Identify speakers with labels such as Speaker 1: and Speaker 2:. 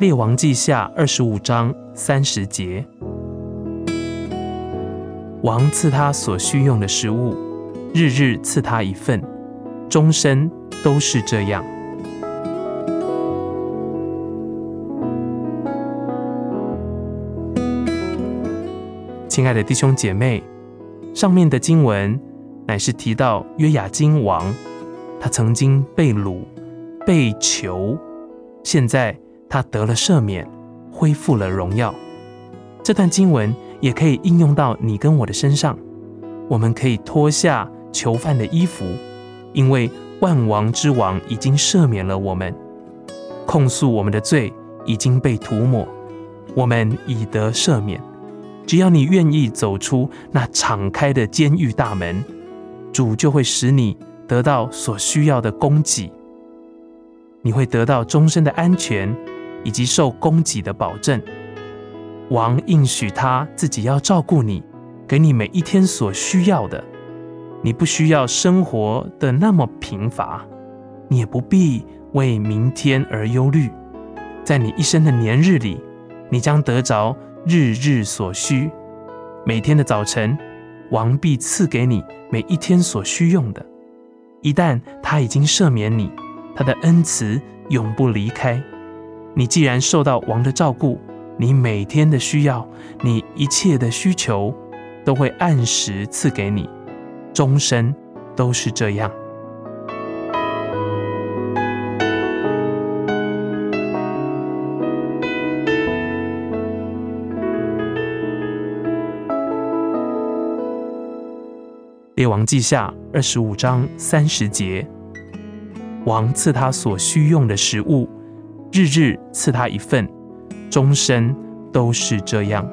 Speaker 1: 列王记下二十五章三十节，王赐他所需用的食物，日日赐他一份，终身都是这样。亲爱的弟兄姐妹，上面的经文乃是提到约雅金王，他曾经被掳、被囚，现在。他得了赦免，恢复了荣耀。这段经文也可以应用到你跟我的身上。我们可以脱下囚犯的衣服，因为万王之王已经赦免了我们，控诉我们的罪已经被涂抹，我们已得赦免。只要你愿意走出那敞开的监狱大门，主就会使你得到所需要的供给，你会得到终身的安全。以及受供给的保证，王应许他自己要照顾你，给你每一天所需要的。你不需要生活的那么贫乏，你也不必为明天而忧虑。在你一生的年日里，你将得着日日所需。每天的早晨，王必赐给你每一天所需用的。一旦他已经赦免你，他的恩慈永不离开。你既然受到王的照顾，你每天的需要，你一切的需求，都会按时赐给你，终身都是这样。列王记下二十五章三十节，王赐他所需用的食物。日日赐他一份，终身都是这样。